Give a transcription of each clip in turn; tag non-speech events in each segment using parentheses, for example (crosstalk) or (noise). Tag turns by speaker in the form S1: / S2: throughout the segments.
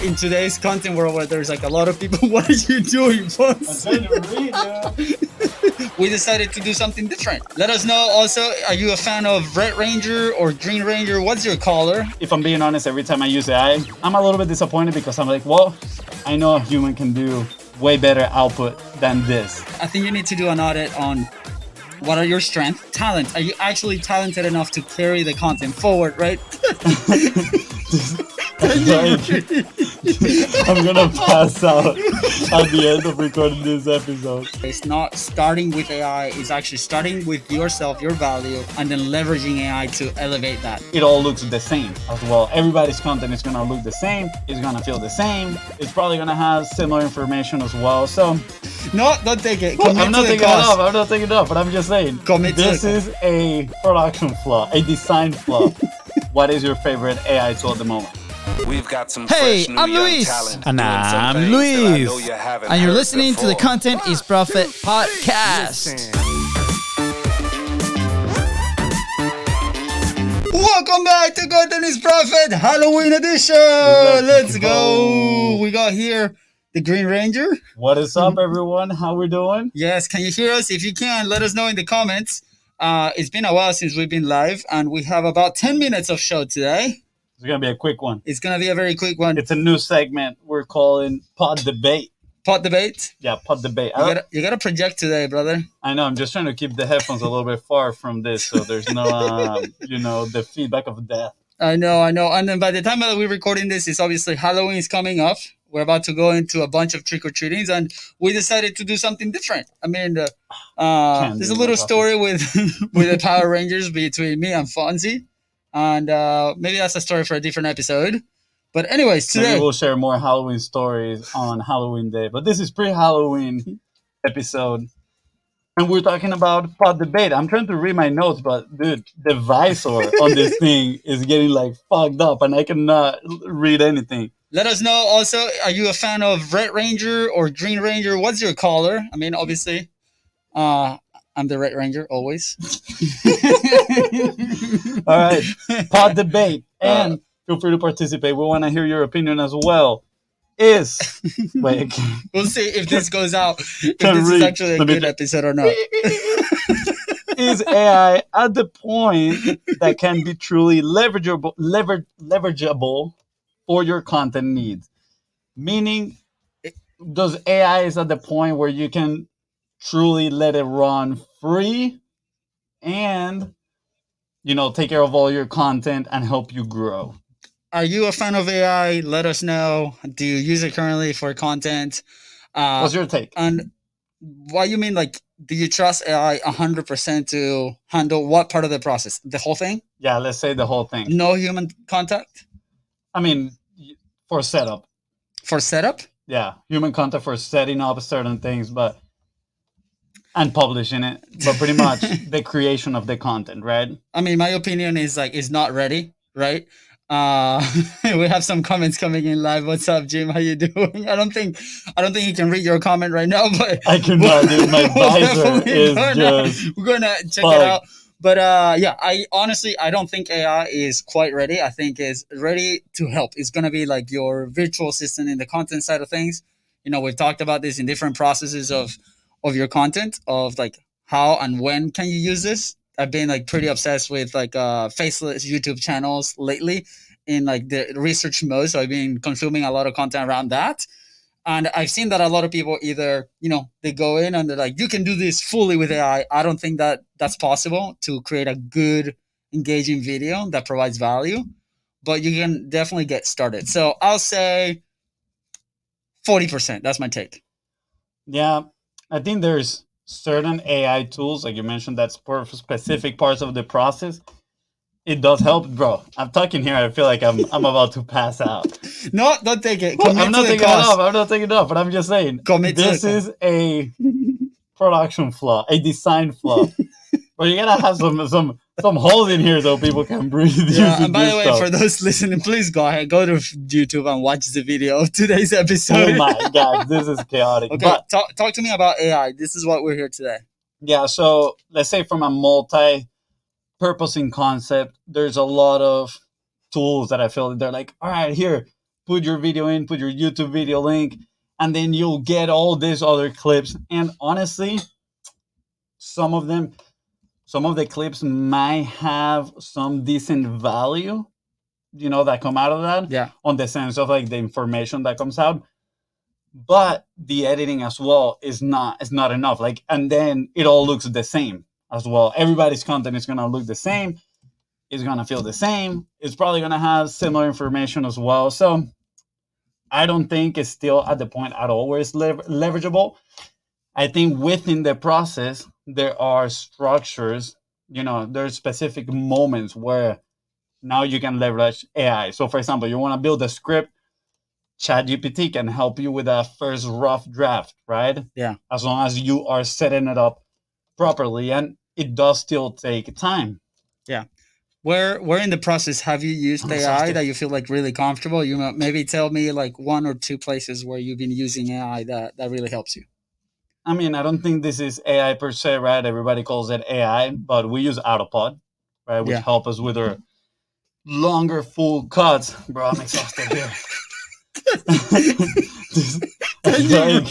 S1: In today's content world where there's like a lot of people, (laughs) what are you doing, Fonz?
S2: trying to read,
S1: we decided to do something different. Let us know also, are you a fan of Red Ranger or Green Ranger? What's your color?
S2: If I'm being honest, every time I use AI, I'm a little bit disappointed because I'm like, well, I know a human can do way better output than this.
S1: I think you need to do an audit on what are your strengths, talents. Are you actually talented enough to carry the content forward, right? (laughs) (laughs) (laughs)
S2: I'm gonna pass out at the end of recording this episode.
S1: It's not starting with AI, it's actually starting with yourself, your value, and then leveraging AI to elevate that.
S2: It all looks the same as well. Everybody's content is gonna look the same, it's gonna feel the same, it's probably gonna have similar information as well. So
S1: No, don't take it.
S2: I'm not
S1: to the
S2: taking it
S1: cause.
S2: off, I'm not taking it off, but I'm just saying
S1: Commit
S2: this
S1: the-
S2: is a production flaw, a design flaw. (laughs) what is your favorite AI tool at the moment?
S3: We've got some
S4: Hey,
S3: fresh new
S4: I'm Luis. And I'm
S3: things that I know
S4: Luis.
S3: You
S4: and you're
S3: heard
S4: listening to the
S3: before.
S4: Content is Profit podcast.
S1: Welcome back to Content is Profit Halloween edition. Let's go. We got here the Green Ranger.
S2: What is up, everyone? How are we doing?
S1: Yes, can you hear us? If you can, let us know in the comments. Uh, it's been a while since we've been live, and we have about 10 minutes of show today.
S2: It's gonna be a quick one.
S1: It's gonna be a very quick one.
S2: It's a new segment we're calling Pod Debate.
S1: Pod debate.
S2: Yeah, Pod Debate.
S1: You gotta, you gotta project today, brother.
S2: I know. I'm just trying to keep the headphones a little bit far from this, so there's no, um, you know, the feedback of death.
S1: I know, I know. And then by the time that we're recording this, it's obviously Halloween is coming up. We're about to go into a bunch of trick or treatings, and we decided to do something different. I mean, uh, uh, there's a little story with (laughs) with the Power Rangers between me and Fonzi, and uh, maybe that's a story for a different episode. But anyways,
S2: Maybe
S1: today
S2: we'll share more Halloween stories on Halloween Day, but this is pre-Halloween (laughs) episode, and we're talking about Pod Debate. I'm trying to read my notes, but dude, the visor on this (laughs) thing is getting like fucked up, and I cannot read anything.
S1: let us know. Also, are you a fan of Red Ranger or Green Ranger? What's your color? I mean, obviously, uh, I'm the right Ranger always. (laughs) (laughs)
S2: All right, Pod Debate, uh, and feel free to participate. We want to hear your opinion as well. Is (laughs) wait.
S1: We'll see if this goes out. If
S2: Can
S1: this is
S2: read.
S1: actually a
S2: Let me-
S1: good episode or not.
S2: is AI at the point that can be truly leverageable, lever, leverageable for your content needs? Meaning, it- does AI is at the point where you can truly let it run free and you know take care of all your content and help you grow?
S1: Are you a fan of AI? Let us know. Do you use it currently for content? Uh,
S2: What's your take?
S1: and what you mean, like, do you trust AI 100% to handle what part of the process? The whole thing?
S2: Yeah, let's say the whole thing.
S1: No human contact
S2: I mean, for setup.
S1: for setup?
S2: yeah human contact for setting up certain things but and publishing it but pretty much (laughs) the creation of the content right
S1: I mean, my opinion is like, it's not ready, right? Uh, (laughs) we have some comments coming in live. What's up, Jim? How you (laughs) doing? I don't think, I don't think you can read your comment right now, but
S2: i cannot dude my
S1: We're
S2: visor is
S1: gonna-
S2: just
S1: we're gonna check
S2: Fuck.
S1: it out. But uh, yeah, I honestly I don't think AI is quite ready. I think is ready to help. It's gonna be like your virtual assistant in the content side of things. You know, we've talked about this in different processes of of your content of like how and when can you use this. I've been like pretty obsessed with like uh faceless YouTube channels lately in like the research mode. So I've been consuming a lot of content around that. And I've seen that a lot of people either, you know, they go in and they're like, you can do this fully with AI. I don't think that that's possible to create a good, engaging video that provides value, but you can definitely get started. So I'll say 40%. That's my take.
S2: yeah i think there's certain ai tools like you mentioned that's for specific parts of the process. It does help bro. I'm talking here i feel like i'm i'm about to pass out. (laughs)
S1: No, don't take it. Commit
S2: i'm not taking it off i'm not taking it off but i'm just saying
S1: Commit
S2: this is a (laughs) production flaw, a design flaw. (laughs) but you gotta have some some some holes in here so people can breathe.
S1: Yeah, and by the way,
S2: stuff.
S1: for those (laughs) listening, please go ahead, go to YouTube and watch the video of today's episode.
S2: oh my god, this is chaotic. (laughs)
S1: Okay,
S2: But
S1: talk, talk to me about AI. This is what we're here today.
S2: yeah, so let's say from a multi-purposing concept, there's a lot of tools that I feel that they're like, all right, here, put your video in, put your YouTube video link, and then you'll get all these other clips. And honestly, some of them, some of the clips might have some decent value, you know, that come out of that
S1: Yeah.
S2: on the sense of like the information that comes out but the editing as well is not is not enough like and then it all looks the same as well. Everybody's content is going to look the same it's going to feel the same it's probably going to have similar information as well. So i don't think it's still at the point at all where it's lever- leverageable i think within the process there are structures you know there's specific moments where now you can leverage ai so for example you want to build a script ChatGPT can help you with a first rough draft, right?
S1: Yeah.
S2: As long as you are setting it up properly, and it does still take time. Yeah.
S1: Where where in the process have you used
S2: I'm
S1: AI
S2: exhausted.
S1: that you feel like really comfortable? You know, maybe tell me like one or two places where you've been using AI that that really helps you.
S2: I mean, I don't think this is AI per se, right? Everybody calls it AI, but we use Autopod, right? Which
S1: Yeah.
S2: help us with our longer full cuts. Bro, I'm exhausted here. (laughs) (laughs) This- I'm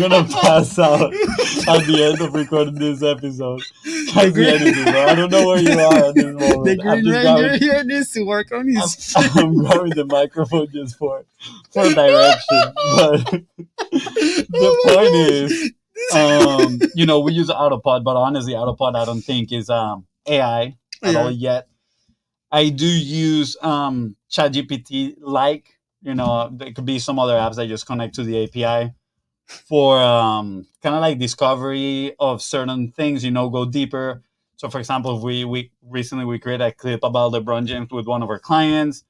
S2: gonna pass out at the end of recording this episode. Can't be anything, bro. I don't know where you are at this (laughs) moment.
S1: the Green Ranger here needs to work on his. (laughs)
S2: I'm, I'm grabbing the microphone just for for direction. But (laughs) the point is, um, you know, we use Autopod, but honestly, Autopod I don't think is um AI at
S1: Yeah.
S2: all yet. I do use um ChatGPT like, you know, there could be some other apps that just connect to the API for um kind of like discovery of certain things, you know, go deeper. So for example, we we recently we created a clip about LeBron James with one of our clients.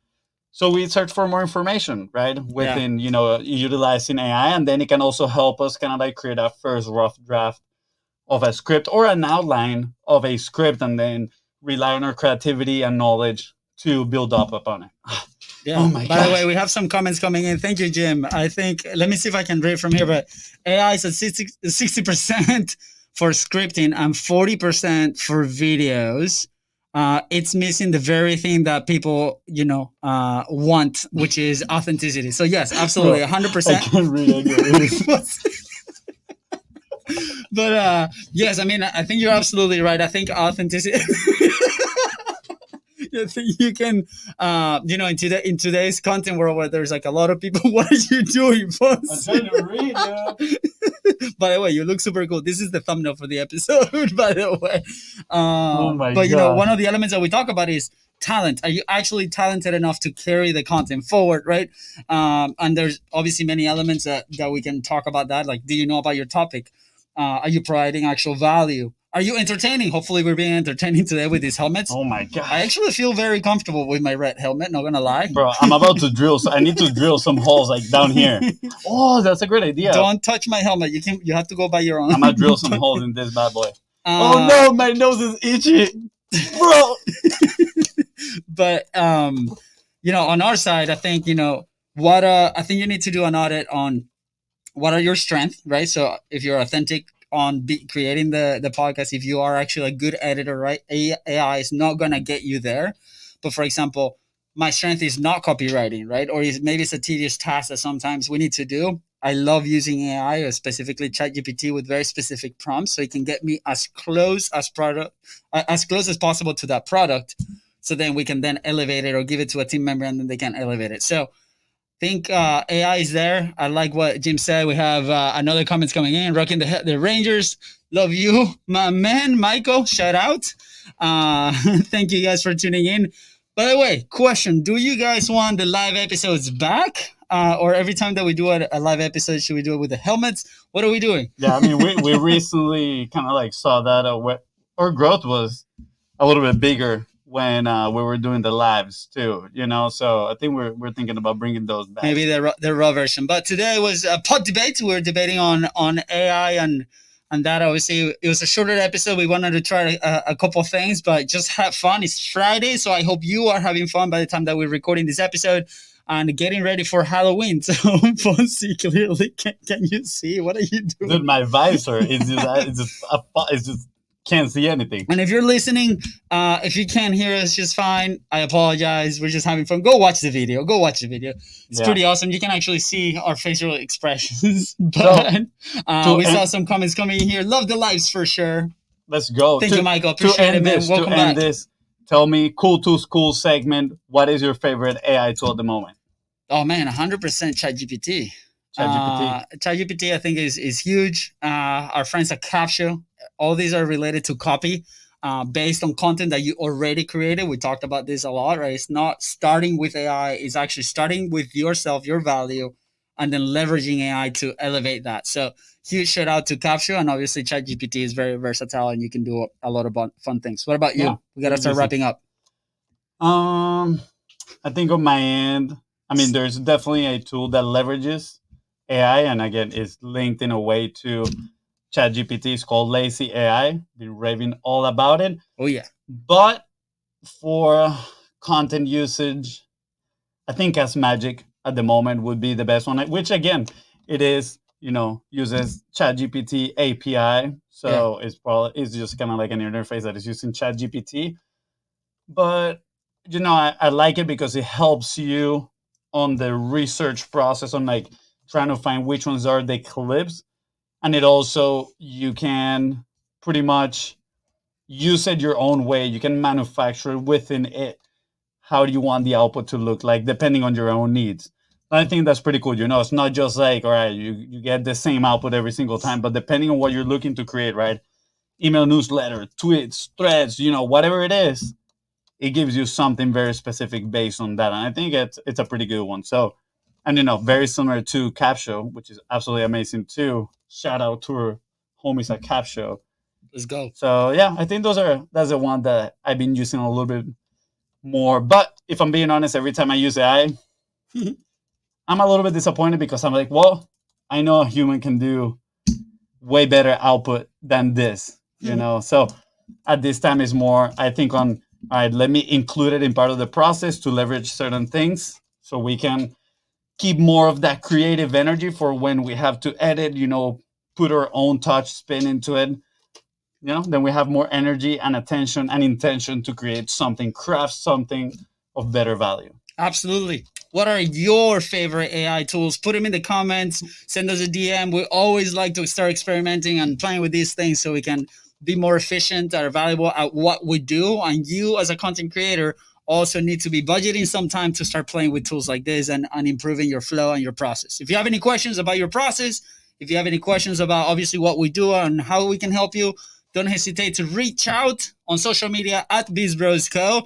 S2: So we search for more information, right? Within, you know, utilizing AI and then it can also help us kind of like create a first rough draft of a script or an outline of a script and then rely on our creativity and knowledge to build up upon it. (sighs)
S1: Yeah.
S2: Oh my
S1: By the way, we have some comments coming in. Thank you, Jim. I think let me see if I can read from here. But AI is at 60 percent (laughs) for scripting and forty percent for videos. Uh, it's missing the very thing that people, you know, uh, want, which is authenticity. So yes, absolutely, hundred
S2: I
S1: percent.
S2: can't read any (laughs)
S1: but uh yes i mean i think you're absolutely right i think authenticity (laughs) (laughs) you can, uh, you know, in today in today's content world where there's like a lot of people. (laughs) What are you doing,
S2: I'm trying to read, yeah. (laughs)
S1: by the way, you look super cool. This is the thumbnail for the episode, by the way. Um,
S2: Oh my
S1: but you know, one of the elements that we talk about is talent. Are you actually talented enough to carry the content forward, right? Um, and there's obviously many elements that, that we can talk about that. Like, do you know about your topic? Uh, are you providing actual value? Are you entertaining? Hopefully, we're being entertaining today with these helmets.
S2: Oh my god!
S1: I actually feel very comfortable with my red helmet. Not gonna lie.
S2: Bro, I'm about to drill. So I need to drill some holes like down here. (laughs) Oh, that's a great idea.
S1: Don't touch my helmet. You can. You have to go by your own.
S2: I'm gonna drill some (laughs) holes in this bad boy.
S1: Uh,
S2: oh no, my nose is itchy. Bro. (laughs)
S1: but um you know on our side i think you know what uh i think you need to do an audit on what are your strengths right so if you're authentic on be, creating the the podcast if you are actually a good editor right ai is not gonna get you there. But for example my strength is not copywriting right? Or is maybe it's a tedious task that sometimes we need to do. I love using ai or specifically chatgpt with very specific prompts so it can get me as close as product as close as possible to that product so then we can then elevate it or give it to a team member and then they can elevate it. So think uh, AI is there. I like what Jim said. We have uh, another comments coming in. Rocking the the Rangers. Love you, my man, Michael. Shout out. Uh, (laughs) thank you guys for tuning in. By the way, question: Do you guys want the live episodes back, uh, or every time that we do a, a live episode, should we do it with the helmets? What are we doing?
S2: Yeah, I mean, we, we (laughs) recently kind of like saw that uh, where our growth was a little bit bigger when uh, we were doing the lives too, you know. So I think we're, we're thinking about bringing those back.
S1: maybe the raw, the raw version. But today was a pod debate. We were debating on on AI and and that. Obviously, it was a shorter episode. We wanted to try a, a couple things, but just have fun. It's Friday, so I hope you are having fun by the time that we're recording this episode and getting ready for Halloween. (laughs) So, Fonzi, clearly, can, can you see what are you doing?
S2: Dude, my visor is just, it's just, a, it's just can't see anything.
S1: And if you're listening, uh, if you can't hear us just fine, I apologize. We're just having fun. Go watch the video. Go watch the video. It's
S2: Yeah.
S1: pretty awesome. You can actually see our facial expressions. (laughs) but uh,
S2: to
S1: we saw some comments coming in here. Love the lives for sure.
S2: Let's go.
S1: Thank
S2: to,
S1: you, Michael. Appreciate it, man.
S2: this,
S1: Welcome
S2: to
S1: back.
S2: end this, tell me, cool to school segment. What is your favorite AI tool at the moment?
S1: Oh man, 100% ChatGPT.
S2: ChatGPT.
S1: Uh, ChatGPT, I think, is is huge. Uh, our friends at Capsho, all these are related to copy, uh, based on content that you already created. We talked about this a lot, right? It's not starting with AI; it's actually starting with yourself, your value, and then leveraging AI to elevate that. So, huge shout out to Capsho, and obviously ChatGPT is very versatile, and you can do a lot of fun, things. What about you?
S2: Yeah,
S1: we gotta start
S2: easy.
S1: wrapping up.
S2: Um, I think on my end, I mean, there's definitely a tool that leverages AI, and again, is linked in a way to ChatGPT. It's called Lazy AI. Been raving all about it.
S1: Oh yeah,
S2: But for content usage, I think Castmagic at the moment would be the best one. Which again, it is you know uses ChatGPT API, so it's probably it's just kind of like an interface that is using ChatGPT. But you know, I, I like it because it helps you on the research process on like trying to find which ones are the clips, and it also you can pretty much use it your own way. You can manufacture within it how do you want the output to look like, depending on your own needs. I think that's pretty cool. You know, it's not just like, all right, you, you get the same output every single time, but depending on what you're looking to create, right? Email newsletter, tweets, threads, you know, whatever it is, it gives you something very specific based on that. And I think it's it's a pretty good one. So, and you know, very similar to Capsho, which is absolutely amazing too. Shout out to our homies at Capsho.
S1: let's go.
S2: So yeah, I think those are that's the one that I've been using a little bit more. But if I'm being honest, every time I use AI, (laughs) I'm a little bit disappointed because I'm like, well, I know a human can do way better output than this, you
S1: Mhm.
S2: know. So at this time is more, I think on all right, let me include it in part of the process to leverage certain things so we can keep more of that creative energy for when we have to edit, you know, put our own touch spin into it. You know, then we have more energy and attention and intention to create something, craft something of better value.
S1: Absolutely. What are your favorite AI tools? Put them in the comments. Send us a DM. We always like to start experimenting and playing with these things so we can be more efficient or valuable at what we do. And you, as a content creator, also need to be budgeting some time to start playing with tools like this and, and improving your flow and your process. If you have any questions about your process, if you have any questions about obviously what we do and how we can help you, don't hesitate to reach out on social media at These Bros Co.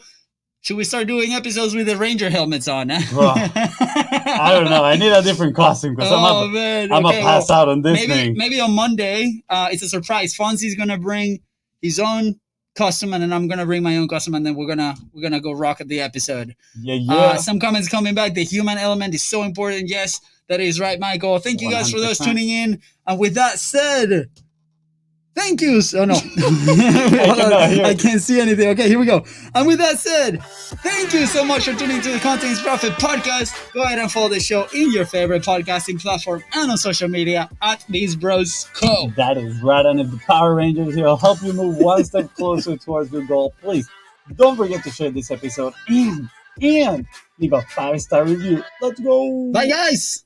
S1: Should we start doing episodes with the Ranger helmets on? eh?
S2: Well, I don't know. I need a different costume because
S1: oh
S2: I'm
S1: man,
S2: a, I'm
S1: okay,
S2: a pass
S1: well,
S2: out on this
S1: maybe
S2: thing.
S1: maybe on Monday, uh, it's a surprise. Fonzi's gonna bring his own costume, and then I'm gonna bring my own costume, and then we're gonna we're gonna go rock at the episode.
S2: Yeah, yeah.
S1: Uh, some comments coming back. The human element is so important. Yes, that is right, Michael. Thank you guys for those tuning in. And with that said, thank you. Oh no. (laughs) I can't see anything. Okay, here we go. And with that said, thank you so much for tuning to the Content is Profit podcast. Go ahead and follow the show in your favorite podcasting platform and on social media at These Bros Co.
S2: That is right. And if the Power Rangers here will help you move one step (laughs) closer towards your goal, please don't forget to share this episode and and leave a five star review. Let's go.
S1: Bye, guys.